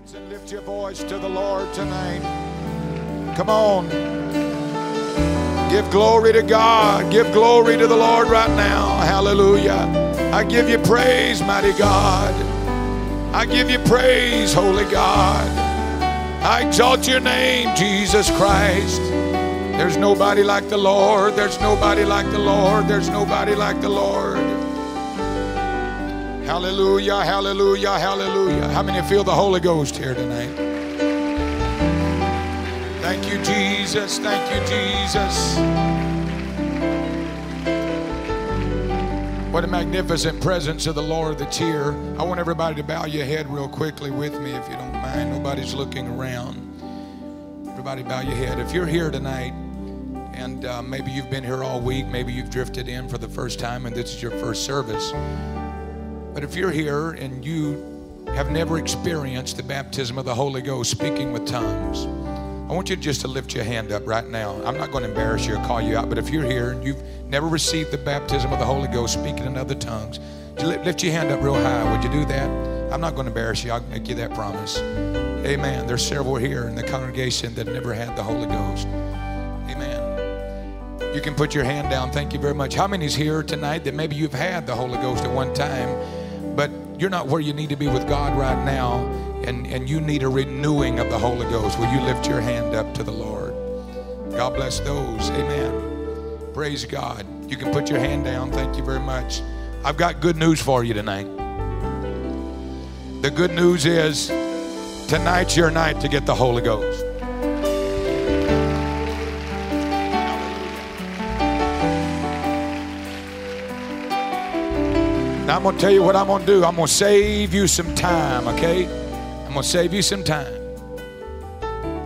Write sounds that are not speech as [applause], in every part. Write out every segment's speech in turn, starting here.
hands and lift your voice to the Lord tonight. Come on. Give glory to God. Give glory to the Lord right now. Hallelujah. I give you praise, mighty God. I give you praise, holy God. I exalt your name, Jesus Christ. There's nobody like the Lord. There's nobody like the Lord. There's nobody like the Lord. Hallelujah, hallelujah, hallelujah. How many feel the Holy Ghost here tonight? Thank you, Jesus. Thank you, Jesus. What a magnificent presence of the Lord that's here. I want everybody to bow your head real quickly with me if you don't mind. Nobody's looking around. Everybody bow your head. If you're here tonight, and uh, maybe you've been here all week, maybe you've drifted in for the first time and this is your first service. But if you're here and you have never experienced the baptism of the Holy Ghost, speaking with tongues, I want you just to lift your hand up right now. I'm not going to embarrass you or call you out, but if you're here and you've never received the baptism of the Holy Ghost, speaking in other tongues, lift your hand up real high. Would you do that? I'm not going to embarrass you. I'll make you that promise. Amen. There's several here in the congregation that never had the Holy Ghost. Amen. You can put your hand down. Thank you very much. How many's here tonight that maybe you've had the Holy Ghost at one time, but you're not where you need to be with God right now, and, and you need a renewing of the Holy Ghost? Will you lift your hand up to the Lord? God bless those. Amen. Praise God. You can put your hand down. Thank you very much. I've got good news for you tonight. The good news is tonight's your night to get the Holy Ghost. Now I'm going to tell you what I'm going to do. I'm going to save you some time, okay? I'm going to save you some time.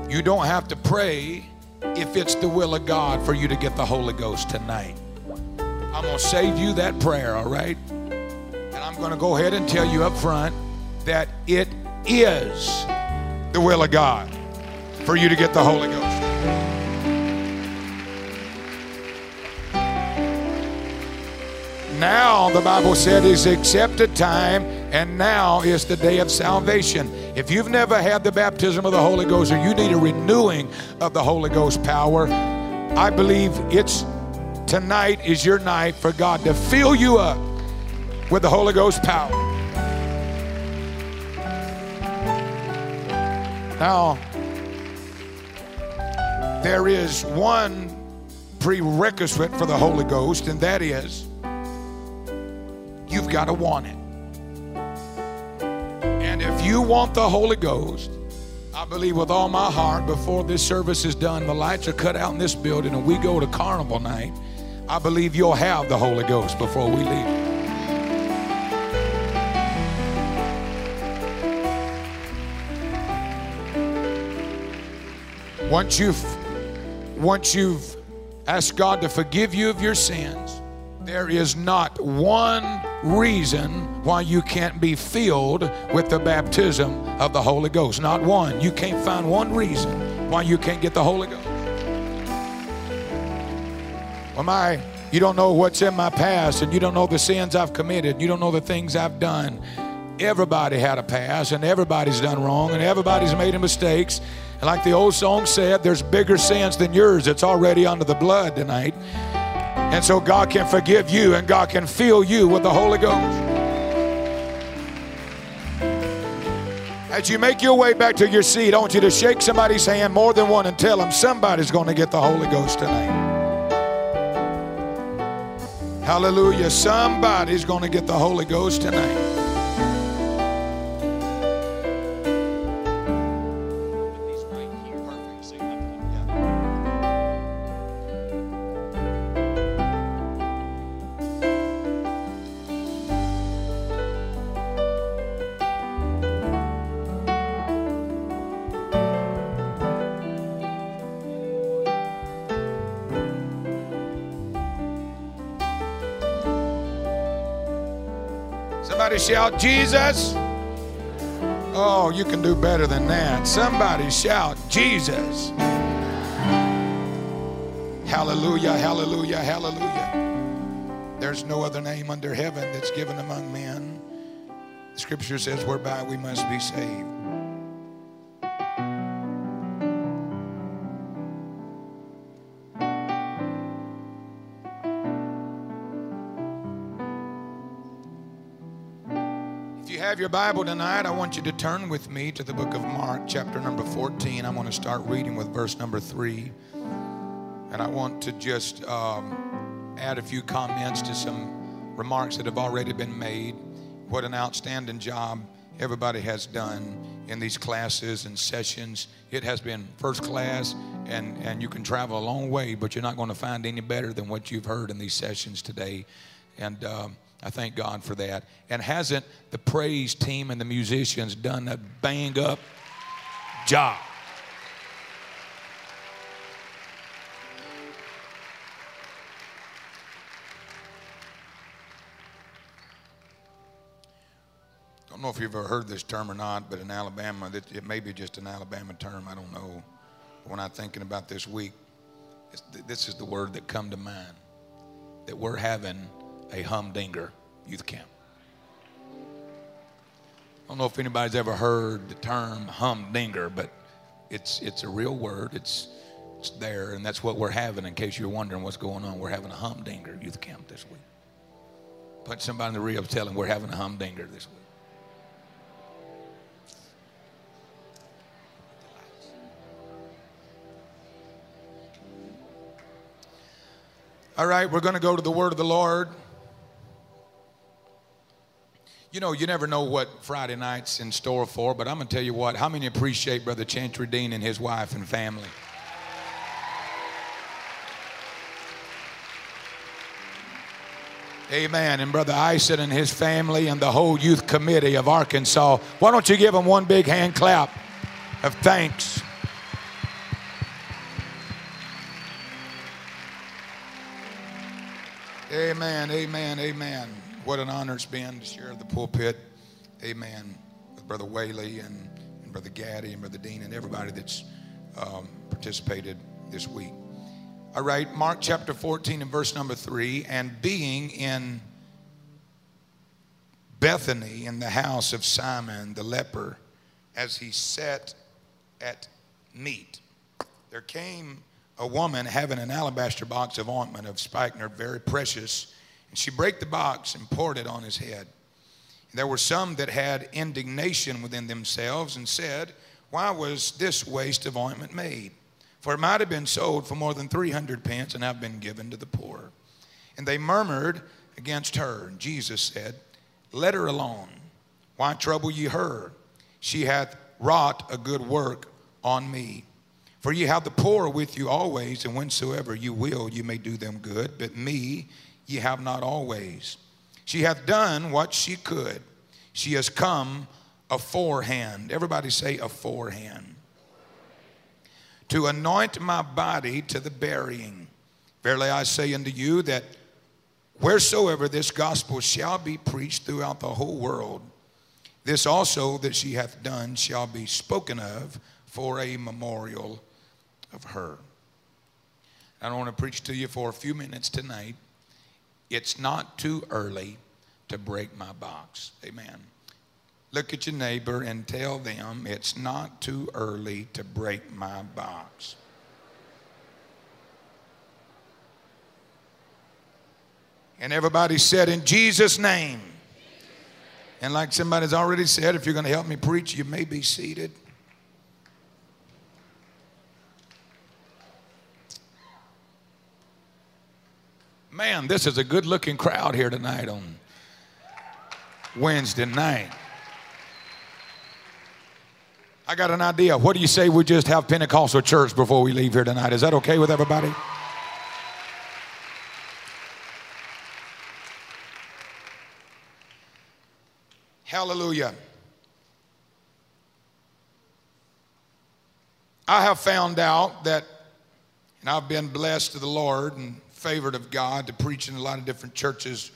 You don't have to pray if it's the will of God for you to get the Holy Ghost tonight. I'm going to save you that prayer, all right? And I'm going to go ahead and tell you up front that it is the will of God for you to get the Holy Ghost. Now, the Bible said, is accepted time, and now is the day of salvation. If you've never had the baptism of the Holy Ghost or you need a renewing of the Holy Ghost power, I believe it's tonight is your night for God to fill you up with the Holy Ghost power. Now, there is one prerequisite for the Holy Ghost, and that is you've got to want it. And if you want the Holy Ghost, I believe with all my heart, before this service is done, the lights are cut out in this building, and we go to carnival night. I believe you'll have the Holy Ghost before we leave. Once you've once you've asked God to forgive you of your sins, there is not one reason why you can't be filled with the baptism of the Holy Ghost. Not one. You can't find one reason why you can't get the Holy Ghost. Well, my, you don't know what's in my past, and you don't know the sins I've committed. You don't know the things I've done. Everybody had a past, and everybody's done wrong, and everybody's made mistakes. And like the old song said, there's bigger sins than yours. It's already under the blood tonight. And so God can forgive you and God can fill you with the Holy Ghost. As you make your way back to your seat, I want you to shake somebody's hand more than one and tell them somebody's going to get the Holy Ghost tonight. Hallelujah. Somebody's going to get the Holy Ghost tonight. Shout, Jesus. Oh, you can do better than that. Somebody shout, Jesus. Hallelujah, hallelujah, hallelujah. There's no other name under heaven that's given among men. The scripture says, whereby we must be saved. Have your Bible tonight, I want you to turn with me to the book of Mark, chapter number 14. I'm going to start reading with verse number 3. And I want to just um, add a few comments to some remarks that have already been made. What an outstanding job everybody has done in these classes and sessions. It has been first class, and, and you can travel a long way, but you're not going to find any better than what you've heard in these sessions today. And um, I thank God for that. And hasn't the praise team and the musicians done a bang up job? I don't know if you've ever heard this term or not, but in Alabama, it may be just an Alabama term. I don't know. When I'm thinking about this week, this is the word that come to mind that we're having a humdinger youth camp. I don't know if anybody's ever heard the term humdinger, but it's it's a real word. It's it's there, and that's what we're having. In case you're wondering what's going on, we're having a humdinger youth camp this week. Punch somebody in the ribs, tell them we're having a humdinger this week. All right, we're going to go to the word of the Lord. You know, you never know what Friday night's in store for, but I'm going to tell you what, how many appreciate Brother Chantry Dean and his wife and family? Amen. And Brother Ison and his family and the whole youth committee of Arkansas. Why don't you give them one big hand clap of thanks? Amen, amen, amen. What an honor it's been to share the pulpit, amen, with Brother Whaley and, and Brother Gaddy and Brother Dean and everybody that's um, participated this week. All right, Mark chapter 14 and verse number 3 and being in Bethany in the house of Simon the leper, as he sat at meat, there came a woman having an alabaster box of ointment of spikenard, very precious, and she brake the box and poured it on his head. And there were some that had indignation within themselves and said, Why was this waste of ointment made? For it might have been sold for more than 300 pence and have been given to the poor. And they murmured against her. And Jesus said, Let her alone. Why trouble ye her? She hath wrought a good work on me. For ye have the poor with you always, and whensoever you will, you may do them good. But me ye have not always. She hath done what she could. She has come aforehand. Everybody say aforehand. To anoint my body to the burying. Verily I say unto you that wheresoever this gospel shall be preached throughout the whole world, this also that she hath done shall be spoken of for a memorial of her. I don't want to preach to you for a few minutes tonight. It's not too early to break my box. Amen. Look at your neighbor and tell them it's not too early to break my box. And everybody said, In Jesus' name. And like somebody's already said, if you're going to help me preach, you may be seated. Man, this is a good looking crowd here tonight on Wednesday night. I got an idea. What do you say we just have Pentecostal church before we leave here tonight? Is that okay with everybody? Hallelujah. I have found out that, and I've been blessed to the Lord and favored of God to preach in a lot of different churches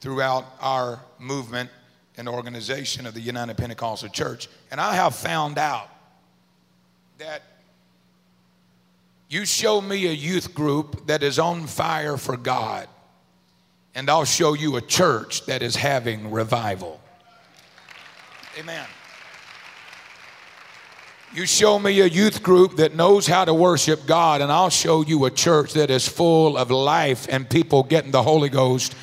throughout our movement and organization of the United Pentecostal Church. And I have found out that you show me a youth group that is on fire for God, and I'll show you a church that is having revival. Amen. You show me a youth group that knows how to worship God, and I'll show you a church that is full of life and people getting the Holy Ghost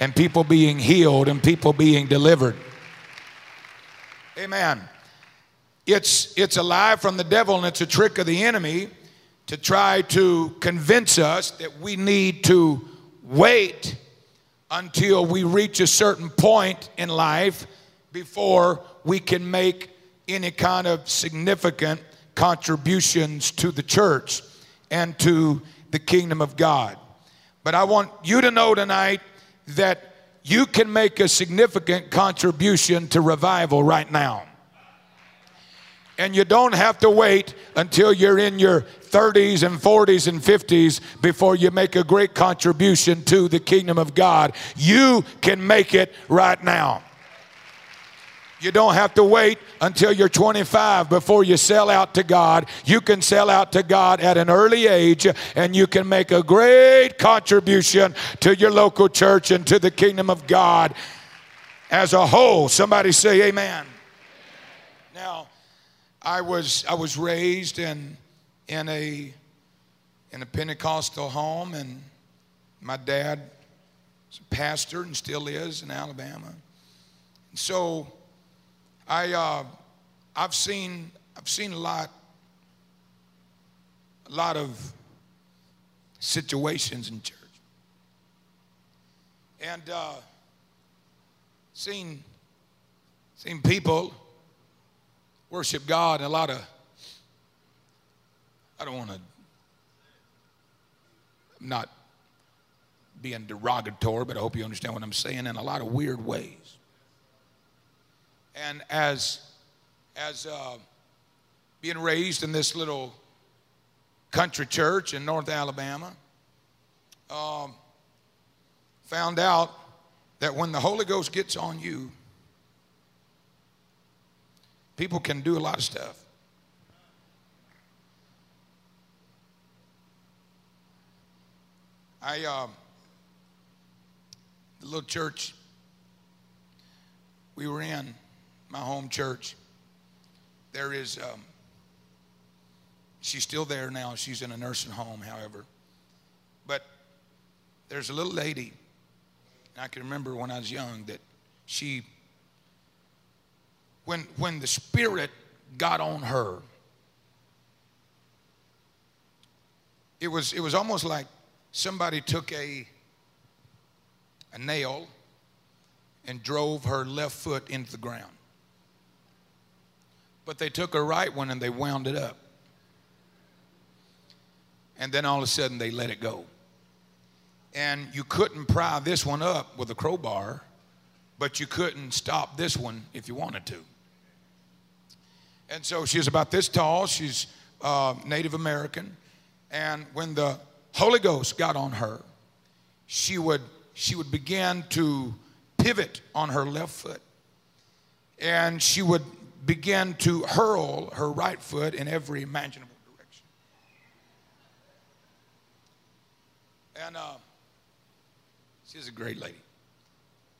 and people being healed and people being delivered. Amen. It's, it's a lie from the devil and it's a trick of the enemy to try to convince us that we need to wait until we reach a certain point in life before we can make any kind of significant contributions to the church and to the kingdom of God. But I want you to know tonight that you can make a significant contribution to revival right now. And you don't have to wait until you're in your 30s and 40s and 50s before you make a great contribution to the kingdom of God. You can make it right now. You don't have to wait until you're 25 before you sell out to God. You can sell out to God at an early age and you can make a great contribution to your local church and to the kingdom of God as a whole. Somebody say amen. Now, I was I was raised in in a in a Pentecostal home and my dad was a pastor and still is in Alabama. And So I, uh, I've seen, I've seen a lot, a lot of situations in church, and uh, seen, seen people worship God and a lot of. I don't want to. not being derogatory, but I hope you understand what I'm saying in a lot of weird ways. And as, as uh, being raised in this little country church in North Alabama, um, found out that when the Holy Ghost gets on you, people can do a lot of stuff. I, uh, the little church we were in, my home church, there is, um, she's still there now. She's in a nursing home, however. But there's a little lady, and I can remember when I was young that she, when, when the Spirit got on her, it was, it was almost like somebody took a, a nail and drove her left foot into the ground. But they took a right one and they wound it up. And then all of a sudden they let it go. And you couldn't pry this one up with a crowbar, but you couldn't stop this one if you wanted to. And so she's about this tall. She's uh, Native American. And when the Holy Ghost got on her, she would, she would begin to pivot on her left foot. And she would began to hurl her right foot in every imaginable direction. And uh, she's a great lady.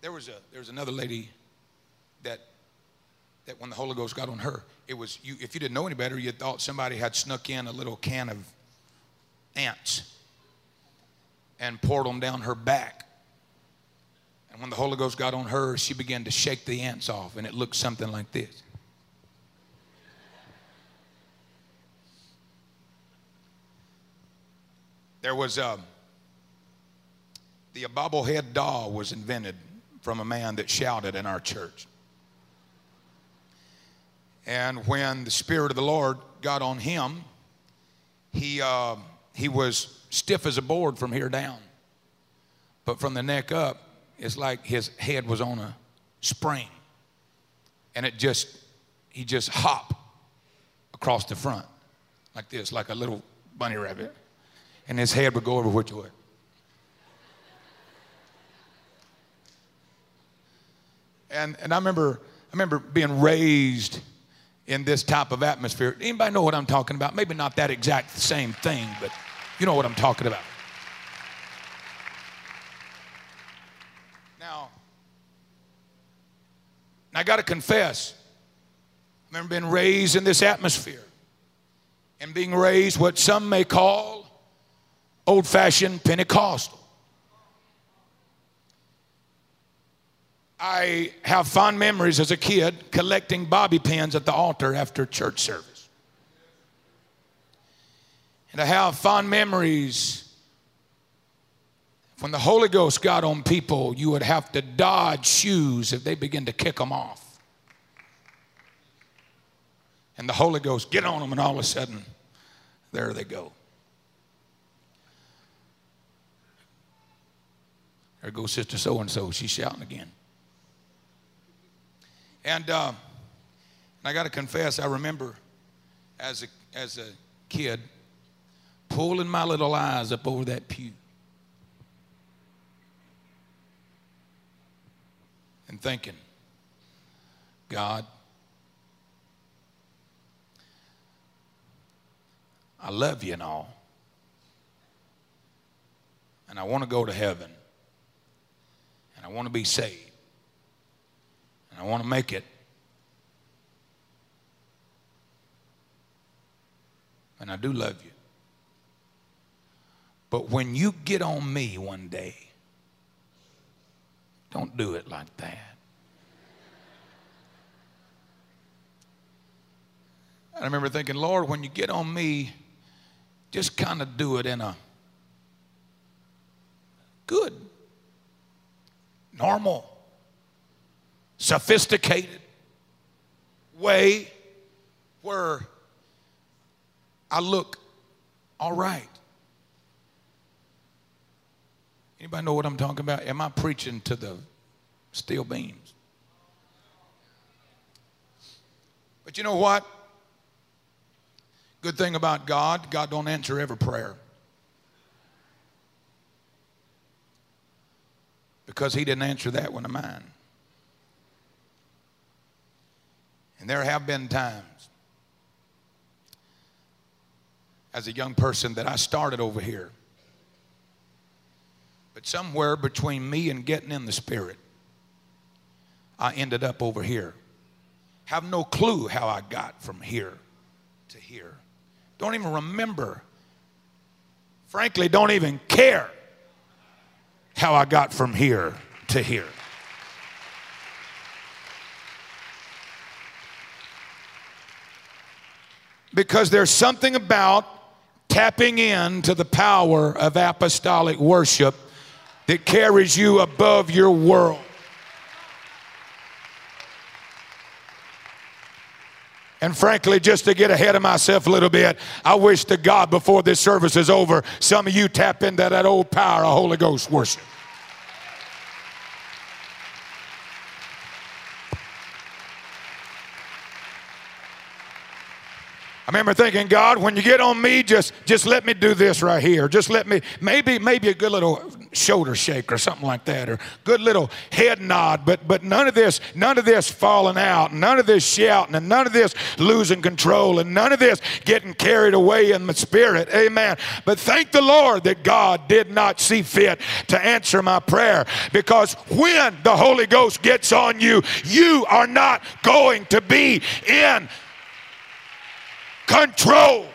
There was, a, there was another lady that, that when the Holy Ghost got on her, it was, you, if you didn't know any better, you thought somebody had snuck in a little can of ants and poured them down her back. And when the Holy Ghost got on her, she began to shake the ants off, and it looked something like this. There was a, um, the bobblehead doll was invented from a man that shouted in our church. And when the Spirit of the Lord got on him, he, uh, he was stiff as a board from here down. But from the neck up, it's like his head was on a spring. And it just, he just hop across the front like this, like a little bunny rabbit and his head would go over which way. And, and I remember I remember being raised in this type of atmosphere. Anybody know what I'm talking about? Maybe not that exact same thing, but you know what I'm talking about. Now, I got to confess, I remember being raised in this atmosphere and being raised what some may call old fashioned Pentecostal. I have fond memories as a kid collecting bobby pins at the altar after church service. And I have fond memories when the Holy Ghost got on people, you would have to dodge shoes if they begin to kick them off. And the Holy Ghost get on them, and all of a sudden, there they go. There goes Sister So and so. She's shouting again. And, uh, and I got to confess, I remember as a, as a kid pulling my little eyes up over that pew. And thinking, God, I love you and all. And I want to go to heaven. I want to be saved. And I want to make it. And I do love you. But when you get on me one day, don't do it like that. I remember thinking, Lord, when you get on me, just kind of do it in a good, normal, sophisticated way where I look all right. Anybody know what I'm talking about? Am I preaching to the steel beams? But you know what? Good thing about God, God don't answer every prayer. Because he didn't answer that one of mine. And there have been times as a young person that I started over here. But somewhere between me and getting in the spirit, I ended up over here. Have no clue how I got from here to here. Don't even remember. Frankly, don't even care how I got from here to here. Because there's something about tapping into the power of apostolic worship that carries you above your world. And frankly, just to get ahead of myself a little bit, I wish to God before this service is over, some of you tap into that old power of Holy Ghost worship. I remember thinking, God, when you get on me, just just let me do this right here. Just let me maybe maybe a good little shoulder shake or something like that, or good little head nod. But but none of this, none of this falling out, none of this shouting, and none of this losing control, and none of this getting carried away in the spirit. Amen. But thank the Lord that God did not see fit to answer my prayer because when the Holy Ghost gets on you, you are not going to be in control.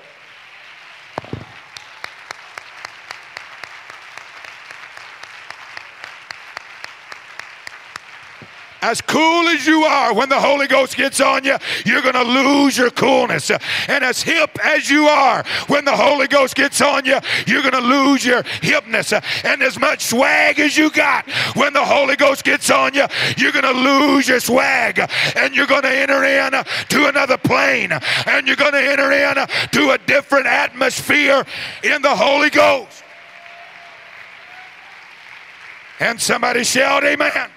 As cool as you are, when the Holy Ghost gets on you, you're going to lose your coolness. And as hip as you are, when the Holy Ghost gets on you, you're going to lose your hipness. And as much swag as you got, when the Holy Ghost gets on you, you're going to lose your swag. And you're going to enter in to another plane. And you're going to enter in to a different atmosphere in the Holy Ghost. And somebody shout, Amen.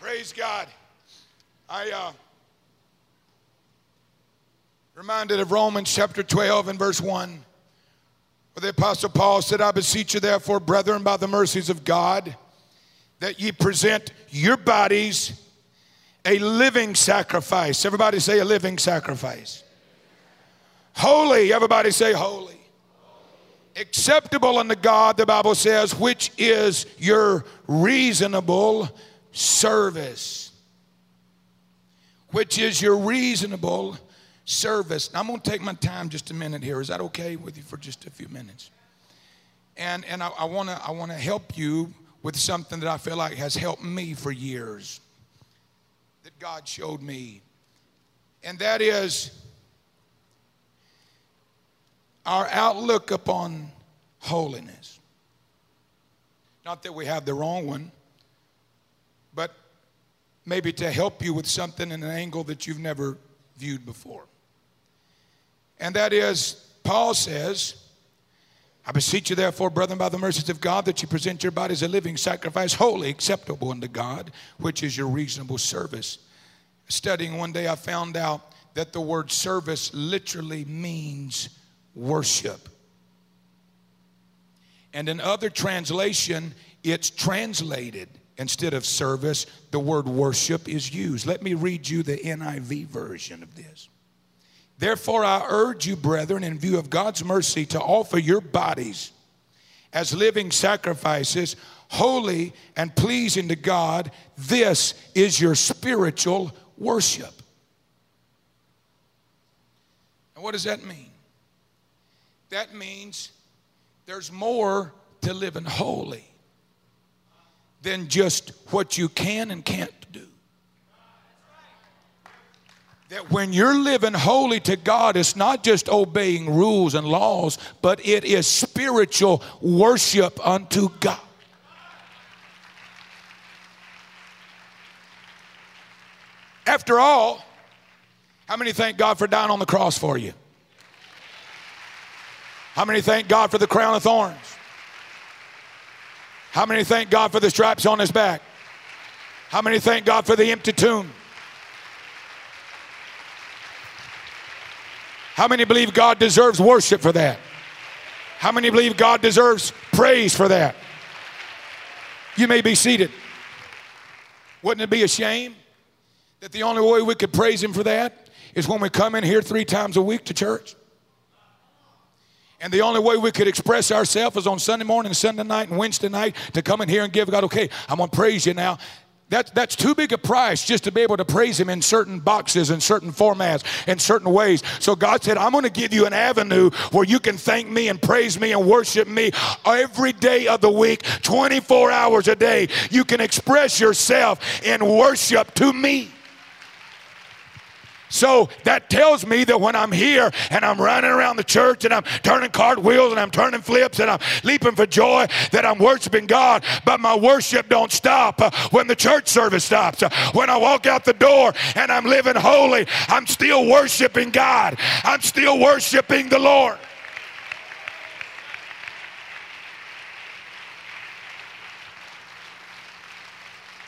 Praise God. I uh, reminded of Romans chapter 12 and verse 1, where the Apostle Paul said, I beseech you, therefore, brethren, by the mercies of God, that ye present your bodies a living sacrifice. Everybody say a living sacrifice. Holy. Everybody say holy. Acceptable unto God, the Bible says, which is your reasonable service, which is your reasonable service. Now, I'm going to take my time just a minute here. Is that okay with you for just a few minutes? And, and I, I want to I wanna help you with something that I feel like has helped me for years that God showed me. And that is our outlook upon holiness. Not that we have the wrong one, maybe to help you with something in an angle that you've never viewed before. And that is, Paul says, I beseech you, therefore, brethren, by the mercies of God, that you present your bodies a living sacrifice, holy, acceptable unto God, which is your reasonable service. Studying one day, I found out that the word service literally means worship. And in other translation, it's translated instead of service, the word worship is used. Let me read you the NIV version of this. Therefore, I urge you, brethren, in view of God's mercy, to offer your bodies as living sacrifices, holy and pleasing to God. This is your spiritual worship. And what does that mean? That means there's more to living holy than just what you can and can't do. That when you're living holy to God, it's not just obeying rules and laws, but it is spiritual worship unto God. After all, how many thank God for dying on the cross for you? How many thank God for the crown of thorns? How many thank God for the stripes on his back? How many thank God for the empty tomb? How many believe God deserves worship for that? How many believe God deserves praise for that? You may be seated. Wouldn't it be a shame that the only way we could praise Him for that is when we come in here three times a week to church? And the only way we could express ourselves is on Sunday morning, Sunday night, and Wednesday night to come in here and give God, okay, I'm going to praise you now. That, that's too big a price just to be able to praise Him in certain boxes, in certain formats, in certain ways. So God said, I'm going to give you an avenue where you can thank me and praise me and worship me every day of the week, 24 hours a day. You can express yourself in worship to me. So that tells me that when I'm here and I'm running around the church and I'm turning cartwheels and I'm turning flips and I'm leaping for joy, that I'm worshiping God. But my worship don't stop uh, when the church service stops. Uh, when I walk out the door and I'm living holy, I'm still worshiping God. I'm still worshiping the Lord.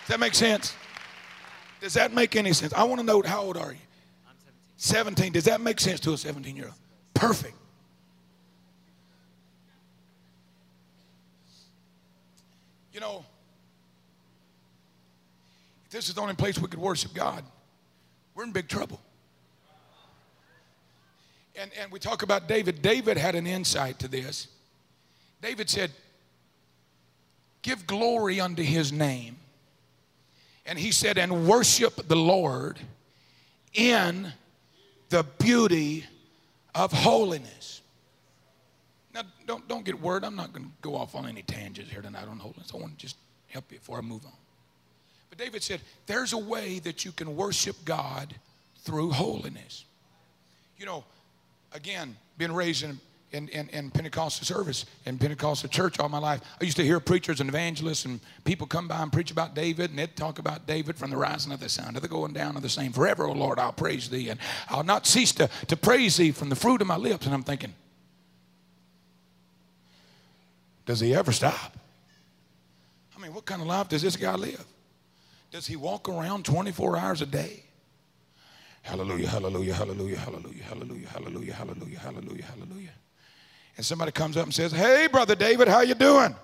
Does that make sense? Does that make any sense? I want to know how old are you? 17. Does that make sense to a 17 year old? Perfect. You know, if this is the only place we could worship God, we're in big trouble. And, and we talk about David. David had an insight to this. David said, Give glory unto his name. And he said, And worship the Lord in the beauty of holiness. Now, don't, don't get worried. I'm not going to go off on any tangents here tonight on holiness. I want to just help you before I move on. But David said, there's a way that you can worship God through holiness. You know, again, being raised in in, in, in Pentecostal service, in Pentecostal church all my life. I used to hear preachers and evangelists and people come by and preach about David, and they'd talk about David from the rising of the sun to the going down of the same. Forever, O Lord, I'll praise thee, and I'll not cease to, to praise thee from the fruit of my lips. And I'm thinking, does he ever stop? I mean, what kind of life does this guy live? Does he walk around 24 hours a day? Hallelujah, hallelujah, hallelujah, hallelujah, hallelujah, hallelujah, hallelujah, hallelujah, hallelujah and somebody comes up and says, "Hey, brother David, how you doing?"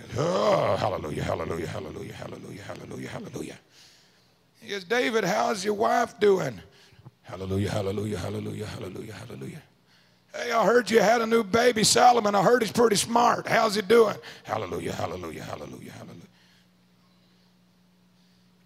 Goes, oh, hallelujah, hallelujah, hallelujah, hallelujah, hallelujah, hallelujah. He goes, David, how's your wife doing? Hallelujah, hallelujah, hallelujah, hallelujah, hallelujah. Hey, I heard you had a new baby, Solomon. I heard he's pretty smart. How's he doing? Hallelujah, hallelujah, hallelujah, hallelujah.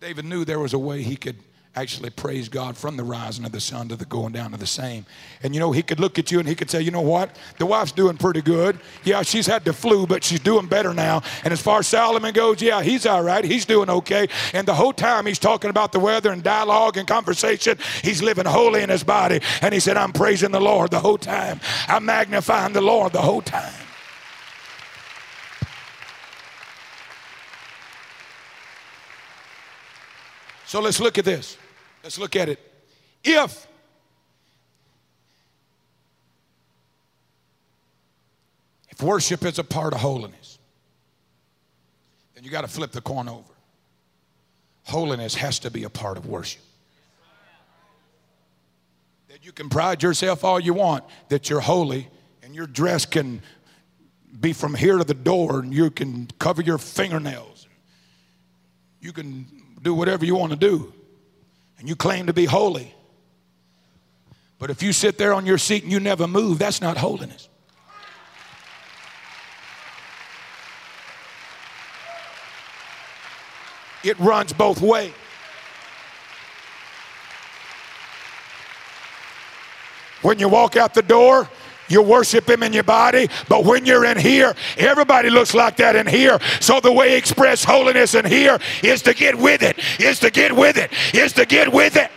David knew there was a way he could actually praise God from the rising of the sun to the going down of the same. And you know, he could look at you and he could say, you know what? The wife's doing pretty good. Yeah, she's had the flu, but she's doing better now. And as far as Solomon goes, yeah, he's all right. He's doing okay. And the whole time he's talking about the weather and dialogue and conversation, he's living holy in his body. And he said, I'm praising the Lord the whole time. I'm magnifying the Lord the whole time. So let's look at this. Let's look at it. If if worship is a part of holiness, then you got to flip the coin over. Holiness has to be a part of worship. That you can pride yourself all you want that you're holy and your dress can be from here to the door and you can cover your fingernails. You can do whatever you want to do and you claim to be holy. But if you sit there on your seat and you never move, that's not holiness. It runs both ways. When you walk out the door, you worship him in your body, but when you're in here, everybody looks like that in here. So the way express holiness in here is to get with it, is to get with it, is to get with it.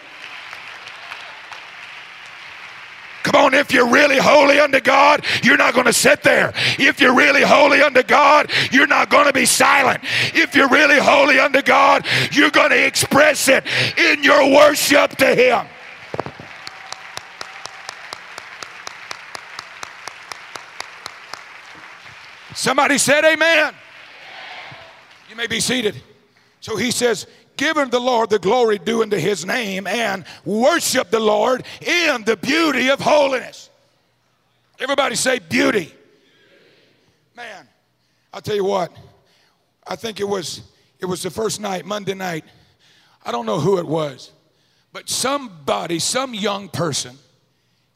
Come on, if you're really holy unto God, you're not going to sit there. If you're really holy unto God, you're not going to be silent. If you're really holy unto God, you're going to express it in your worship to Him. Somebody said, Amen. You may be seated. So he says, Give unto the Lord the glory due unto his name and worship the Lord in the beauty of holiness. Everybody say beauty. Man, I'll tell you what. I think it was it was the first night, Monday night. I don't know who it was, but somebody, some young person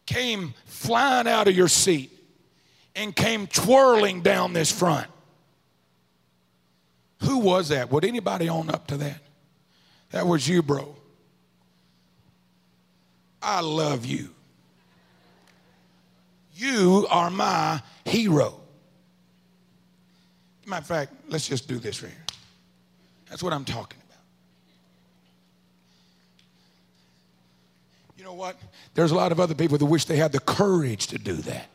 came flying out of your seat and came twirling down this front. Who was that? Would anybody own up to that? That was you, bro. I love you. You are my hero. Matter of fact, let's just do this right here. That's what I'm talking about. You know what? There's a lot of other people that wish they had the courage to do that.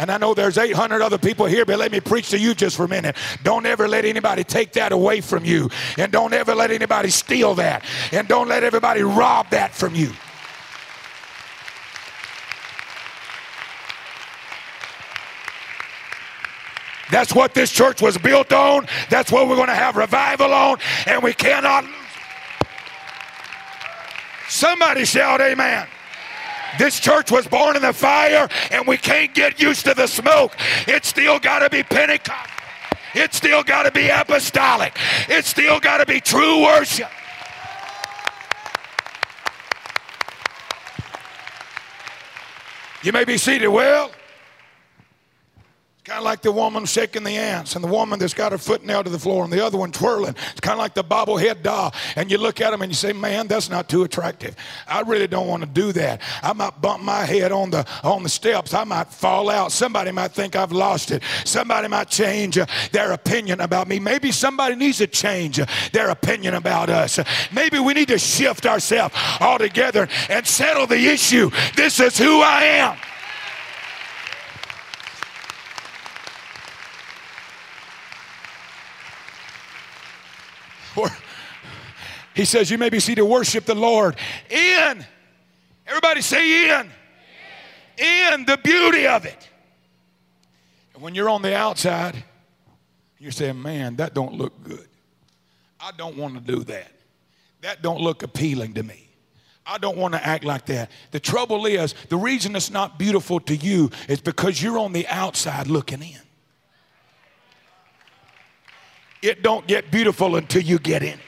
And I know there's 800 other people here, but let me preach to you just for a minute. Don't ever let anybody take that away from you. And don't ever let anybody steal that. And don't let everybody rob that from you. That's what this church was built on. That's what we're going to have revival on. And we cannot. Somebody shout, Amen. This church was born in the fire, and we can't get used to the smoke. It's still got to be Pentecost. It's still got to be apostolic. It's still got to be true worship. You may be seated. Well, Kind of like the woman shaking the ants, and the woman that's got her foot nailed to the floor, and the other one twirling. It's kind of like the bobblehead doll. And you look at them and you say, "Man, that's not too attractive. I really don't want to do that. I might bump my head on the on the steps. I might fall out. Somebody might think I've lost it. Somebody might change uh, their opinion about me. Maybe somebody needs to change uh, their opinion about us. Maybe we need to shift ourselves altogether and settle the issue. This is who I am." He says, You may be seated, worship the Lord in. Everybody say in. In the beauty of it. And when you're on the outside, you're saying, Man, that don't look good. I don't want to do that. That don't look appealing to me. I don't want to act like that. The trouble is, the reason it's not beautiful to you is because you're on the outside looking in. It don't get beautiful until you get in it.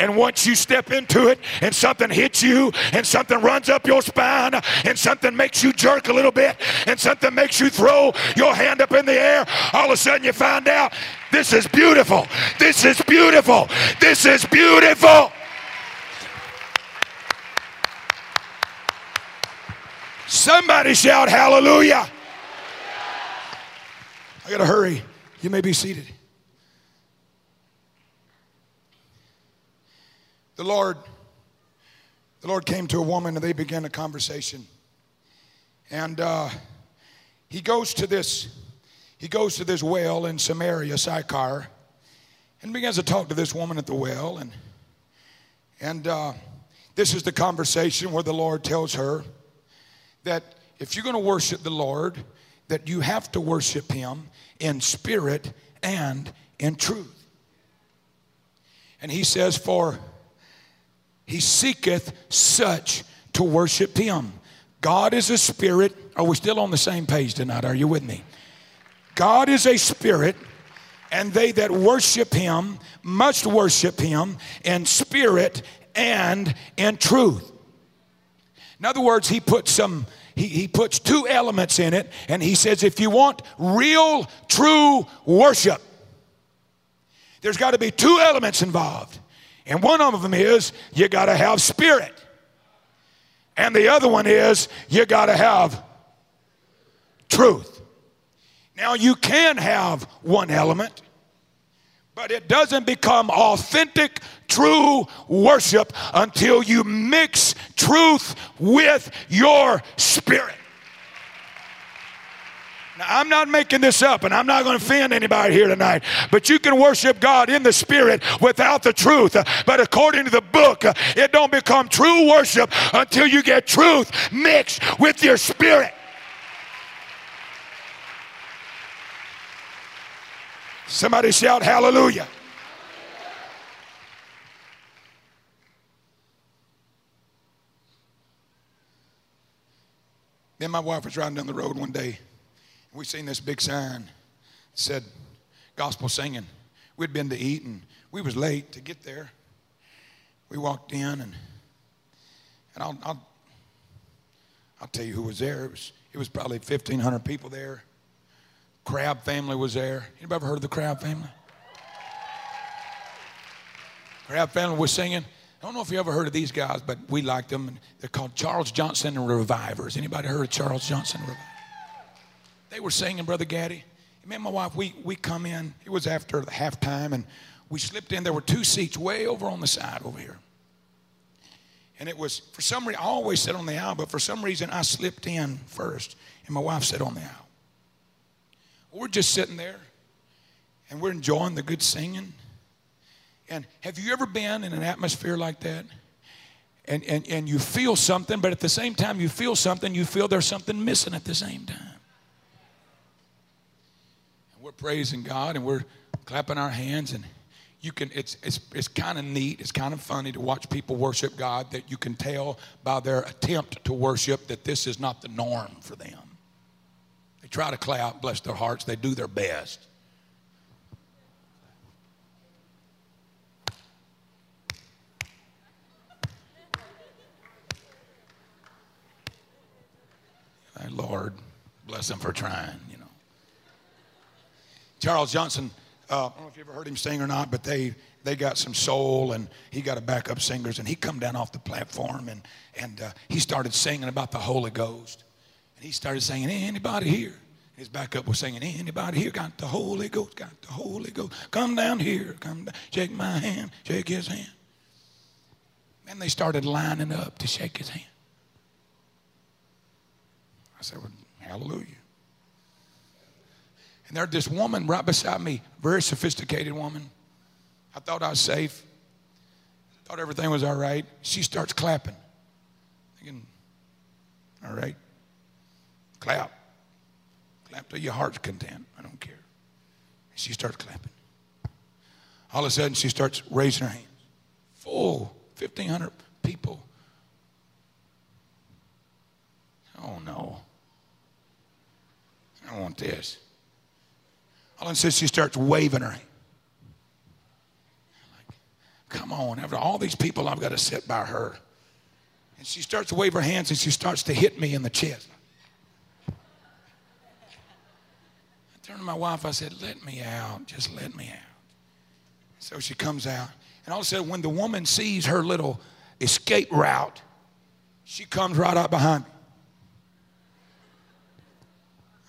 And once you step into it and something hits you and something runs up your spine and something makes you jerk a little bit and something makes you throw your hand up in the air, all of a sudden you find out this is beautiful. This is beautiful. This is beautiful. Somebody shout hallelujah. I got to hurry. You may be seated. The Lord the Lord came to a woman and they began a conversation. And uh, he goes to this he goes to this well in Samaria, Sychar, and begins to talk to this woman at the well. And and uh, this is the conversation where the Lord tells her, that if you're going to worship the Lord, that you have to worship Him in spirit and in truth. And He says, For He seeketh such to worship Him. God is a spirit. Are we still on the same page tonight? Are you with me? God is a spirit, and they that worship Him must worship Him in spirit and in truth. In other words, he put some he, he puts two elements in it, and he says, if you want real, true worship, there's got to be two elements involved. And one of them is you got to have spirit. And the other one is you got to have truth. Now, you can have one element but it doesn't become authentic, true worship until you mix truth with your spirit. Now, I'm not making this up and I'm not going to offend anybody here tonight, but you can worship God in the spirit without the truth. But according to the book, it don't become true worship until you get truth mixed with your spirit. Somebody shout hallelujah. Me and my wife was riding down the road one day. And we seen this big sign said gospel singing. We'd been to eat and we was late to get there. We walked in and and I'll I'll, I'll tell you who was there. It was it was probably 1,500 people there. Crabb family was there. Anybody ever heard of the Crabb family? Crabb family was singing. I don't know if you ever heard of these guys, but we liked them. They're called Charles Johnson and Revivers. Anybody heard of Charles Johnson? They were singing, Brother Gaddy. Me and my wife, we, we come in. It was after halftime, and we slipped in. There were two seats way over on the side over here. And it was, for some reason, I always sit on the aisle, but for some reason, I slipped in first, and my wife sat on the aisle. We're just sitting there and we're enjoying the good singing. And have you ever been in an atmosphere like that? And, and, and you feel something, but at the same time you feel something, you feel there's something missing at the same time. And we're praising God and we're clapping our hands and you can it's it's it's kind of neat it's kind of funny to watch people worship god that you can tell by their attempt to worship that this is not the norm for them they try to clap, bless their hearts, they do their best. Lord, bless them for trying, you know. Charles Johnson, uh, I don't know if you ever heard him sing or not, but they they got some soul and he got a backup singers and he come down off the platform and and uh, he started singing about the Holy Ghost. And he started saying, anybody here? His backup was singing, anybody here got the Holy Ghost, got the Holy Ghost. Come down here, come down, shake my hand, shake his hand. and they started lining up to shake his hand. I said, well, hallelujah. And there's this woman right beside me, very sophisticated woman. I thought I was safe. Thought everything was all right. She starts clapping. Thinking, all right. Clap. Clap till your heart's content. I don't care. She starts clapping. All of a sudden, she starts raising her hands. Full 1,500 people. Oh, no. I don't want this. All of a sudden, she starts waving her. Like, come on. After all these people, I've got to sit by her. And she starts to wave her hands and she starts to hit me in the chest. I turned to my wife, I said, Let me out. Just let me out. So she comes out. And all of a sudden, when the woman sees her little escape route, she comes right up behind me.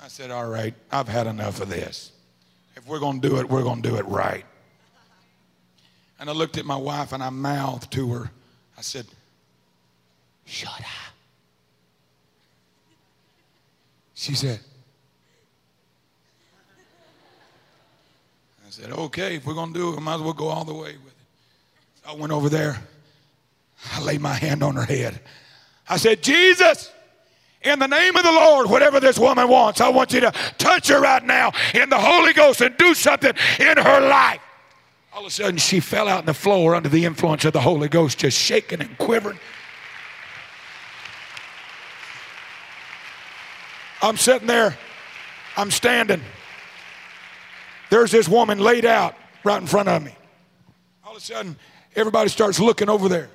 I said, All right, I've had enough of this. If we're going to do it, we're going to do it right. And I looked at my wife and I mouthed to her, I said, Shut up. She said, I said, okay, if we're going to do it, we might as well go all the way with it. So I went over there. I laid my hand on her head. I said, Jesus, in the name of the Lord, whatever this woman wants, I want you to touch her right now in the Holy Ghost and do something in her life. All of a sudden, she fell out on the floor under the influence of the Holy Ghost, just shaking and quivering. I'm sitting there, I'm standing. There's this woman laid out right in front of me. All of a sudden, everybody starts looking over there.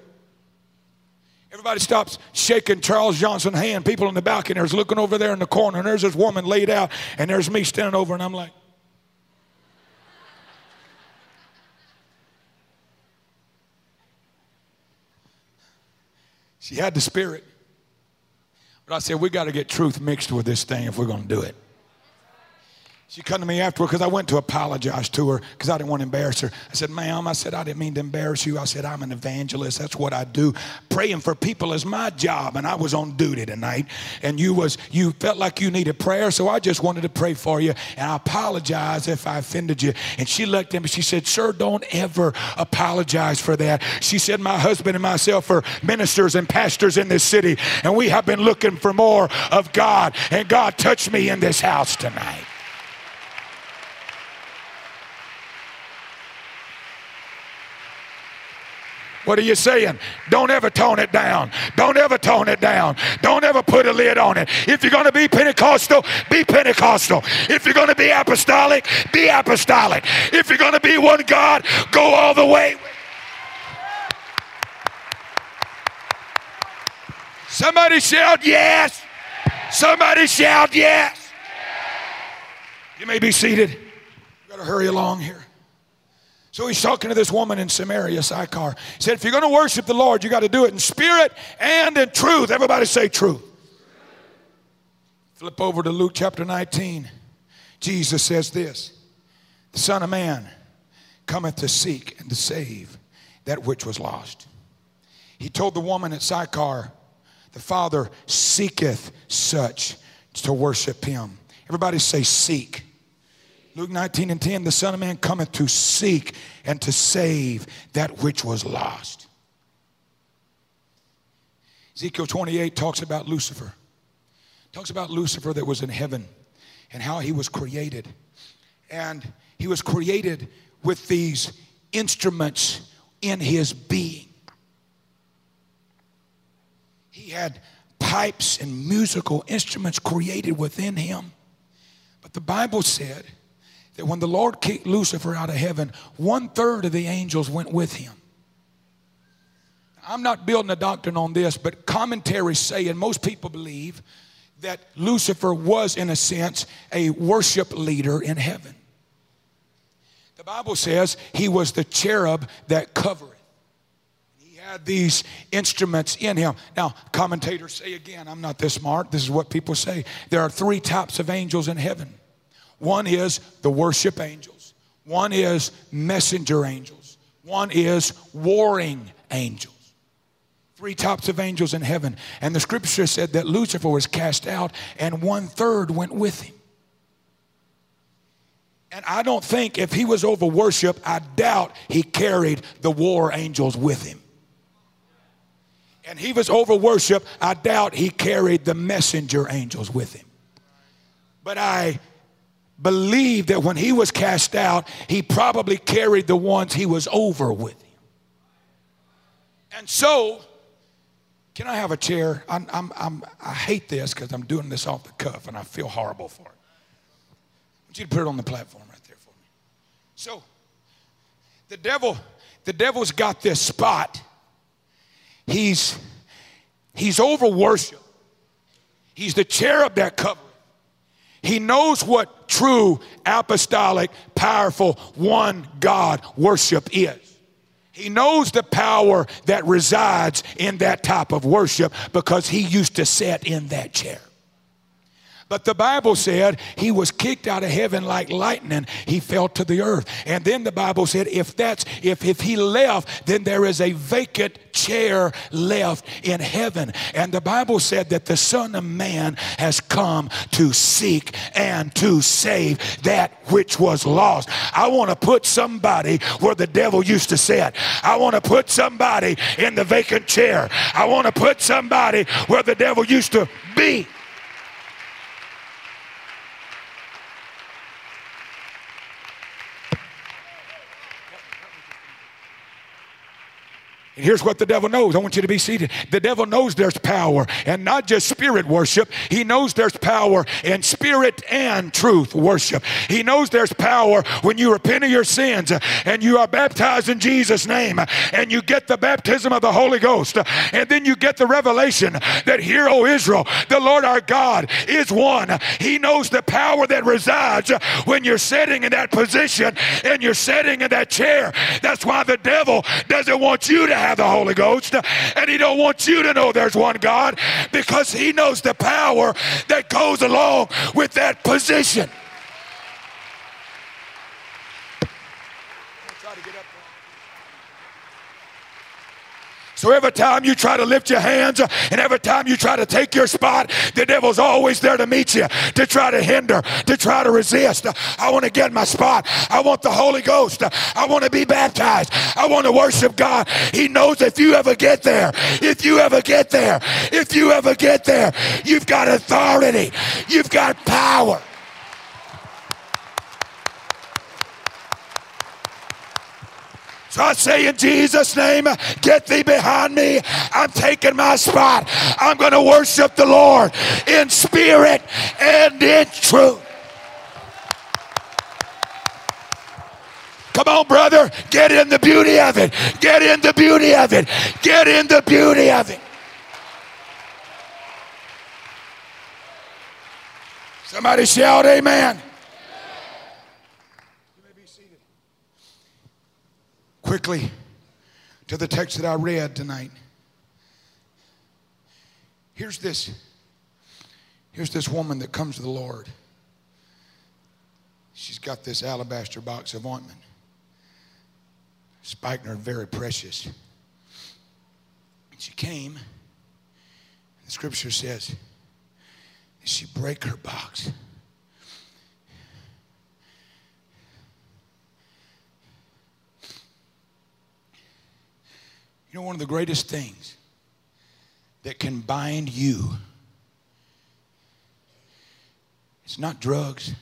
Everybody stops shaking Charles Johnson's hand. People in the balcony are looking over there in the corner, and there's this woman laid out, and there's me standing over, and I'm like, She had the spirit. But I said, we got to get truth mixed with this thing if we're going to do it. She come to me afterward because I went to apologize to her because I didn't want to embarrass her. I said, ma'am, I said, I didn't mean to embarrass you. I said, I'm an evangelist. That's what I do. Praying for people is my job. And I was on duty tonight. And you was you felt like you needed prayer. So I just wanted to pray for you. And I apologize if I offended you. And she looked at me. She said, Sir, don't ever apologize for that. She said, My husband and myself are ministers and pastors in this city. And we have been looking for more of God. And God touched me in this house tonight. What are you saying? Don't ever tone it down. Don't ever tone it down. Don't ever put a lid on it. If you're going to be Pentecostal, be Pentecostal. If you're going to be apostolic, be apostolic. If you're going to be one God, go all the way. Somebody shout yes. Somebody shout yes. You may be seated. We've got to hurry along here. So he's talking to this woman in Samaria, Sychar. He said, if you're going to worship the Lord, you got to do it in spirit and in truth. Everybody say truth. Flip over to Luke chapter 19. Jesus says this The Son of Man cometh to seek and to save that which was lost. He told the woman at Sychar, The Father seeketh such to worship him. Everybody say, seek. Luke 19 and 10, the Son of Man cometh to seek and to save that which was lost. Ezekiel 28 talks about Lucifer. Talks about Lucifer that was in heaven and how he was created. And he was created with these instruments in his being. He had pipes and musical instruments created within him. But the Bible said that when the Lord kicked Lucifer out of heaven, one third of the angels went with him. I'm not building a doctrine on this, but commentaries say, and most people believe, that Lucifer was, in a sense, a worship leader in heaven. The Bible says he was the cherub that covered. He had these instruments in him. Now, commentators say again, I'm not this smart. This is what people say. There are three types of angels in heaven one is the worship angels, one is messenger angels, one is warring angels. Three types of angels in heaven. And the scripture said that Lucifer was cast out and one third went with him. And I don't think if he was over worship, I doubt he carried the war angels with him. And he was over worship, I doubt he carried the messenger angels with him. But I believe that when he was cast out, he probably carried the ones he was over with. And so, can I have a chair? I'm, I'm, I'm, i hate this because I'm doing this off the cuff and I feel horrible for it. I want you to put it on the platform right there for me. So, the devil, the devil's got this spot. He's he's over worship. He's the cherub that covers. He knows what true apostolic, powerful, one God worship is. He knows the power that resides in that type of worship because he used to sit in that chair. But the Bible said he was kicked out of heaven like lightning. He fell to the earth. And then the Bible said if that's if if he left, then there is a vacant chair left in heaven. And the Bible said that the Son of Man has come to seek and to save that which was lost. I want to put somebody where the devil used to sit. I want to put somebody in the vacant chair. I want to put somebody where the devil used to be. And hear's what the devil knows. I want you to be seated. The devil knows there's power and not just spirit worship. He knows there's power in spirit and truth worship. He knows there's power when you repent of your sins uh, and you are baptized in Jesus' name uh, and you get the baptism of the Holy Ghost. Uh, and then you get the revelation that here, O Israel, the Lord our God is one. He knows the power that resides when you're sitting in that position and you're sitting in that chair. That's why the devil doesn't want you to have the Holy Ghost, and He don't want you to know there's one God because He knows the power that goes along with that position. So every time you try to lift your hands uh, and every time you try to take your spot, the devil's always there to meet you, to try to hinder, to try to resist. Uh, I want to get my spot. I want the Holy Ghost. Uh, I want to be baptized. I want to worship God. He knows if you ever get there, if you ever get there, if you ever get there, you've got authority, you've got power. So I say in Jesus' name, get thee behind me. I'm taking my spot. I'm going to worship the Lord in spirit and in truth. Come on, brother. Get in the beauty of it. Get in the beauty of it. Get in the beauty of it. Somebody shout, Amen. Quickly to the text that I read tonight. Here's this. Here's this woman that comes to the Lord. She's got this alabaster box of ointment. Spikenard, very precious. She came, the scripture says, she break her box. You know, one of the greatest things that can bind you it's not drugs.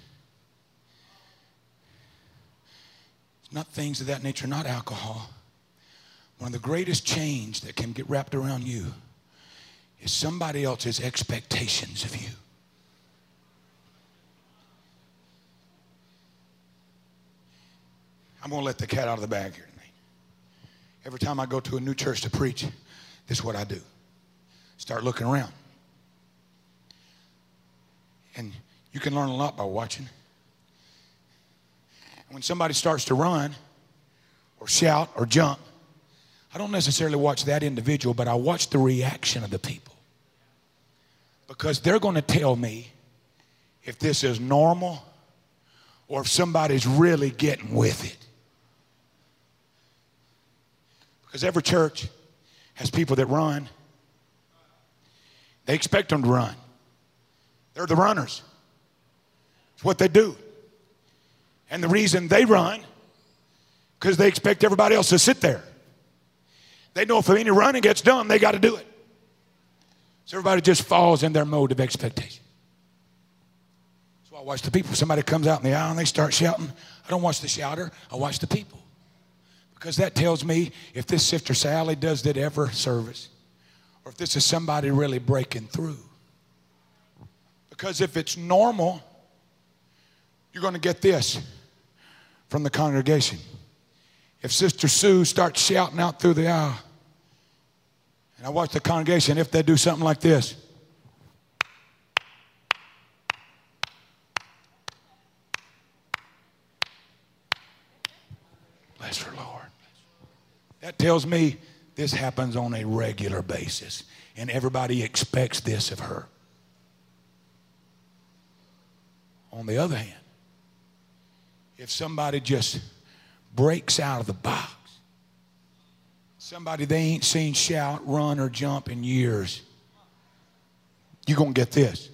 It's not things of that nature, not alcohol. One of the greatest chains that can get wrapped around you is somebody else's expectations of you. I'm going to let the cat out of the bag here. Every time I go to a new church to preach, this is what I do start looking around. And you can learn a lot by watching. When somebody starts to run or shout or jump, I don't necessarily watch that individual, but I watch the reaction of the people. Because they're going to tell me if this is normal or if somebody's really getting with it. Because every church has people that run. They expect them to run. They're the runners. It's what they do. And the reason they run, because they expect everybody else to sit there. They know if any running gets done, they got to do it. So everybody just falls in their mode of expectation. So I watch the people. Somebody comes out in the aisle and they start shouting. I don't watch the shouter, I watch the people. Because that tells me if this Sister Sally does that ever service, or if this is somebody really breaking through. Because if it's normal, you're going to get this from the congregation. if Sister Sue starts shouting out through the aisle, and I watch the congregation, if they do something like this, bless her, Lord. That tells me this happens on a regular basis, and everybody expects this of her. On the other hand, if somebody just breaks out of the box, somebody they ain't seen shout, run, or jump in years, you're going to get this.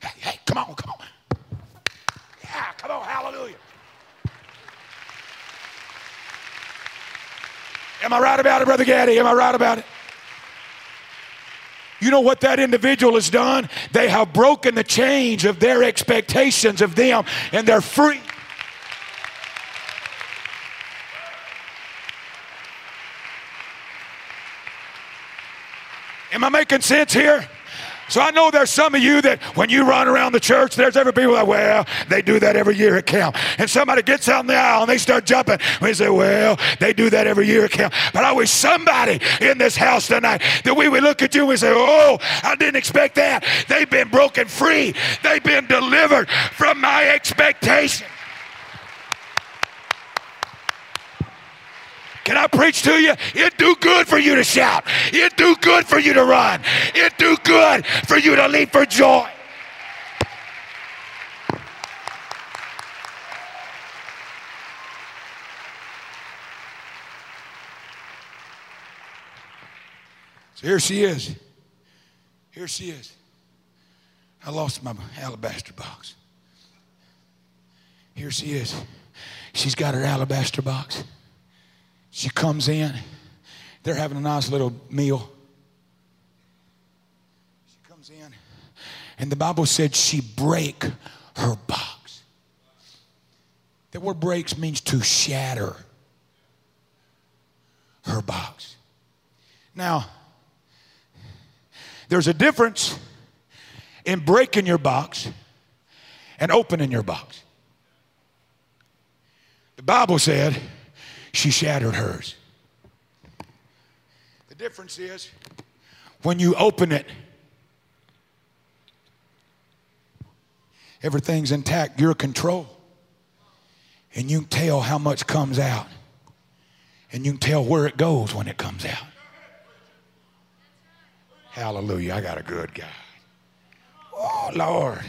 Hey, hey, come on, come on. Yeah, come on, hallelujah. Am I right about it, Brother Gaddy? Am I right about it? You know what that individual has done? They have broken the chains of their expectations of them and they're free. Am I making sense here? So I know there's some of you that when you run around the church, there's every people that, well, they do that every year at camp. And somebody gets out in the aisle and they start jumping. We say, well, they do that every year at camp. But I wish somebody in this house tonight that we would look at you and say, oh, I didn't expect that. They've been broken free. They've been delivered from my expectation. Can I preach to you? It do good for you to shout. It do good for you to run. It do good for you to leap for joy. So here she is. Here she is. I lost my alabaster box. Here she is. She's got her alabaster box. She comes in. They're having a nice little meal. She comes in, and the Bible said she break her box. The word breaks means to shatter her box. Now, there's a difference in breaking your box and opening your box. The Bible said, she shattered hers. The difference is when you open it, everything's intact, you're control. And you can tell how much comes out. And you can tell where it goes when it comes out. Hallelujah. I got a good guy. Oh, Lord.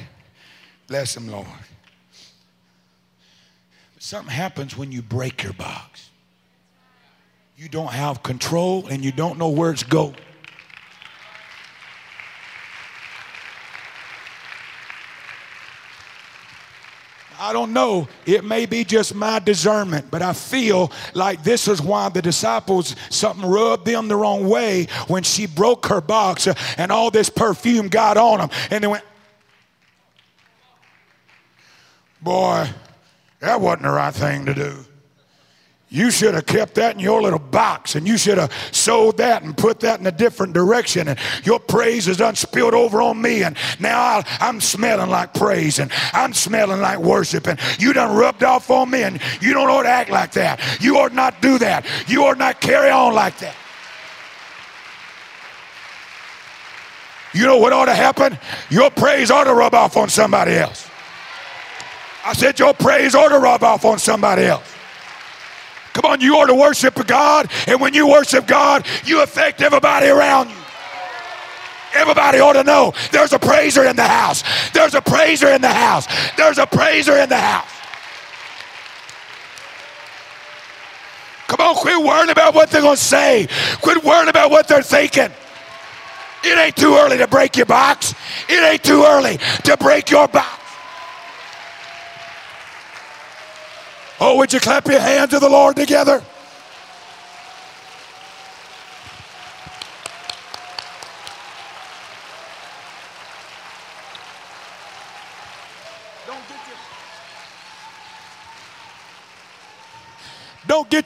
Bless him, Lord. But something happens when you break your box you don't have control and you don't know where it's going. I don't know. It may be just my discernment, but I feel like this is why the disciples, something rubbed them the wrong way when she broke her box and all this perfume got on them. And they went, Boy, that wasn't the right thing to do. You should have kept that in your little box and you should have sold that and put that in a different direction. And your praise has done spilled over on me. And now i am smelling like praise and I'm smelling like worship. And you done rubbed off on me and you don't ought to act like that. You ought not do that. You ought not carry on like that. You know what ought to happen? Your praise ought to rub off on somebody else. I said your praise ought to rub off on somebody else. Come on, you are to worship God, and when you worship God, you affect everybody around you. Everybody ought to know there's a praiser in the house. There's a praiser in the house. There's a praiser in the house. Come on, quit worrying about what they're going to say. Quit worrying about what they're thinking. It ain't too early to break your box. It ain't too early to break your box. Oh, would you clap your hands to the Lord together?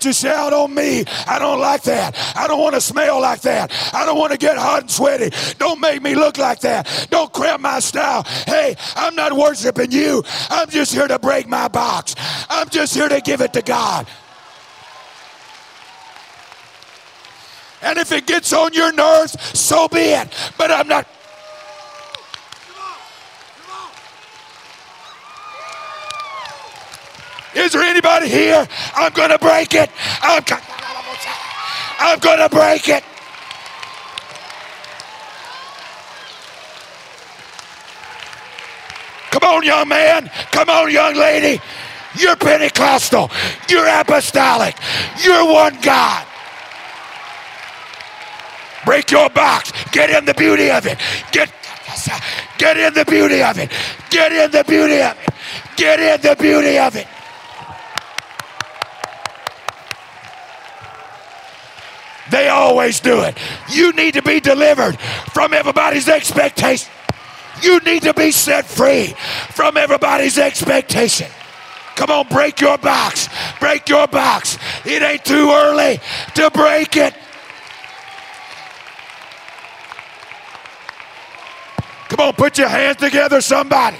Your shout on me. I don't like that. I don't want to smell like that. I don't want to get hot and sweaty. Don't make me look like that. Don't cramp my style. Hey, I'm not worshiping you. I'm just here to break my box. I'm just here to give it to God. And if it gets on your nerves, so be it. But I'm not Is there anybody here? I'm going to break it. I'm, I'm going to break it. Come on, young man. Come on, young lady. You're Pentecostal. You're apostolic. You're one God. Break your box. Get in the beauty of it. Get, get in the beauty of it. Get in the beauty of it. Get in the beauty of it. They always do it. You need to be delivered from everybody's expectation. You need to be set free from everybody's expectation. Come on, break your box. Break your box. It ain't too early to break it. Come on, put your hands together, somebody.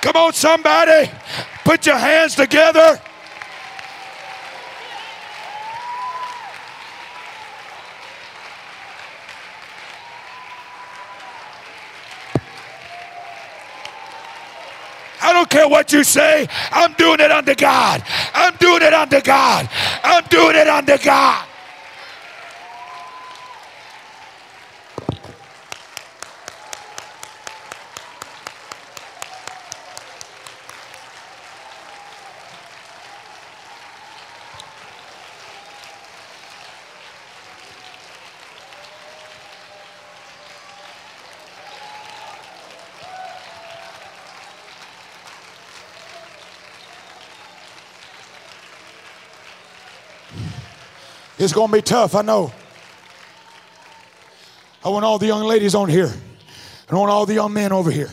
Come on, somebody. Put your hands together. I don't care what you say. I'm doing it under God. I'm doing it under God. I'm doing it under God. It's going to be tough, I know. I want all the young ladies on here. I want all the young men over here.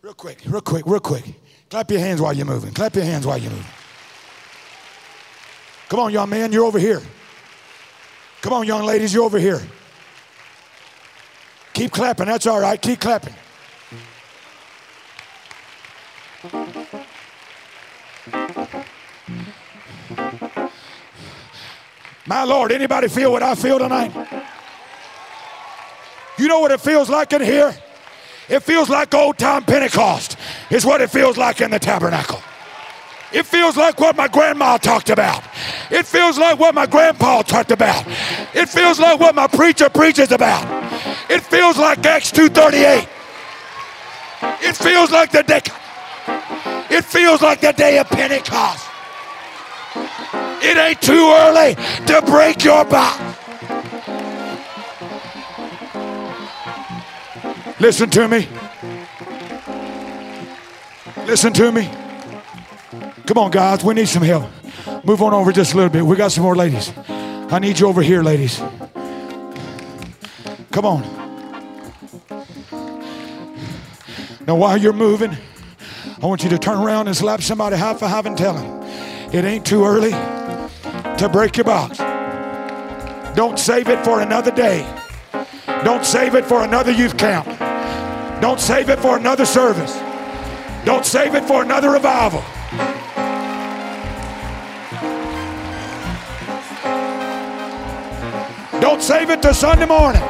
Real quick, real quick, real quick. Clap your hands while you're moving. Clap your hands while you're moving. Come on, young man, you're over here. Come on, young ladies, you're over here. Keep clapping, that's all right. Keep clapping. My Lord, anybody feel what I feel tonight? You know what it feels like in here? It feels like old time Pentecost, is what it feels like in the tabernacle. It feels like what my grandma talked about. It feels like what my grandpa talked about. It feels like what my preacher preaches about. It feels like Acts 2:38. It feels like the day. It feels like the day of Pentecost. It ain't too early to break your back. Listen to me. Listen to me. Come on, guys. We need some help. Move on over just a little bit. We got some more ladies. I need you over here, ladies. Come on. Now, while you're moving, I want you to turn around and slap somebody half a half and tell them it ain't too early to break your box. Don't save it for another day. Don't save it for another youth camp. Don't save it for another service. Don't save it for another revival. Don't save it to Sunday morning.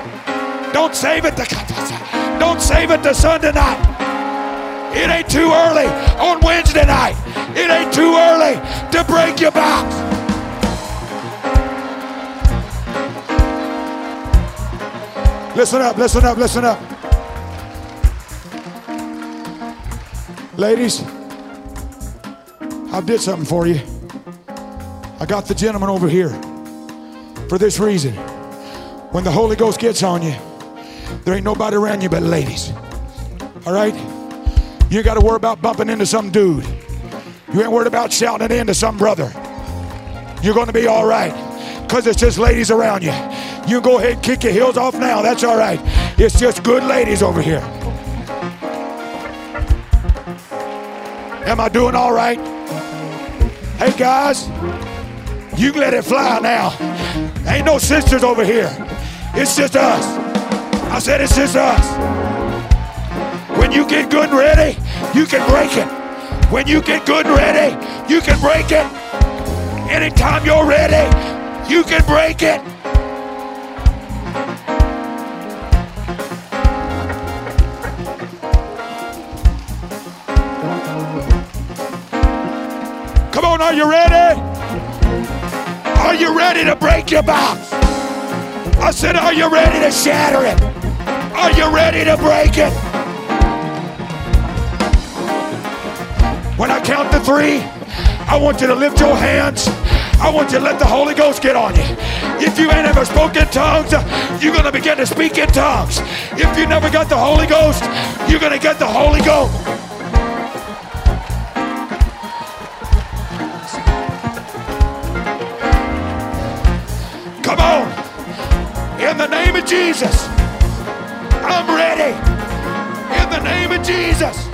Don't save it to [laughs] don't save it to Sunday night. It ain't too early on Wednesday night. It ain't too early to break your box. Listen up, listen up, listen up. Ladies, I did something for you. I got the gentleman over here for this reason. When the Holy Ghost gets on you, there ain't nobody around you but ladies. All right? You ain't got to worry about bumping into some dude. You ain't worried about shouting it into some brother. You're going to be all right because it's just ladies around you. You go ahead and kick your heels off now. That's all right. It's just good ladies over here. Am I doing all right? Hey guys, you can let it fly now. Ain't no sisters over here. It's just us. I said it's just us. When you get good and ready, you can break it. When you get good and ready, you can break it. Anytime you're ready, you can break it. Are you ready? Are you ready to break your box? I said, Are you ready to shatter it? Are you ready to break it? When I count to three, I want you to lift your hands. I want you to let the Holy Ghost get on you. If you ain't ever spoken tongues, you're going to begin to speak in tongues. If you never got the Holy Ghost, you're going to get the Holy Ghost. Jesus. I'm ready. In the name of Jesus.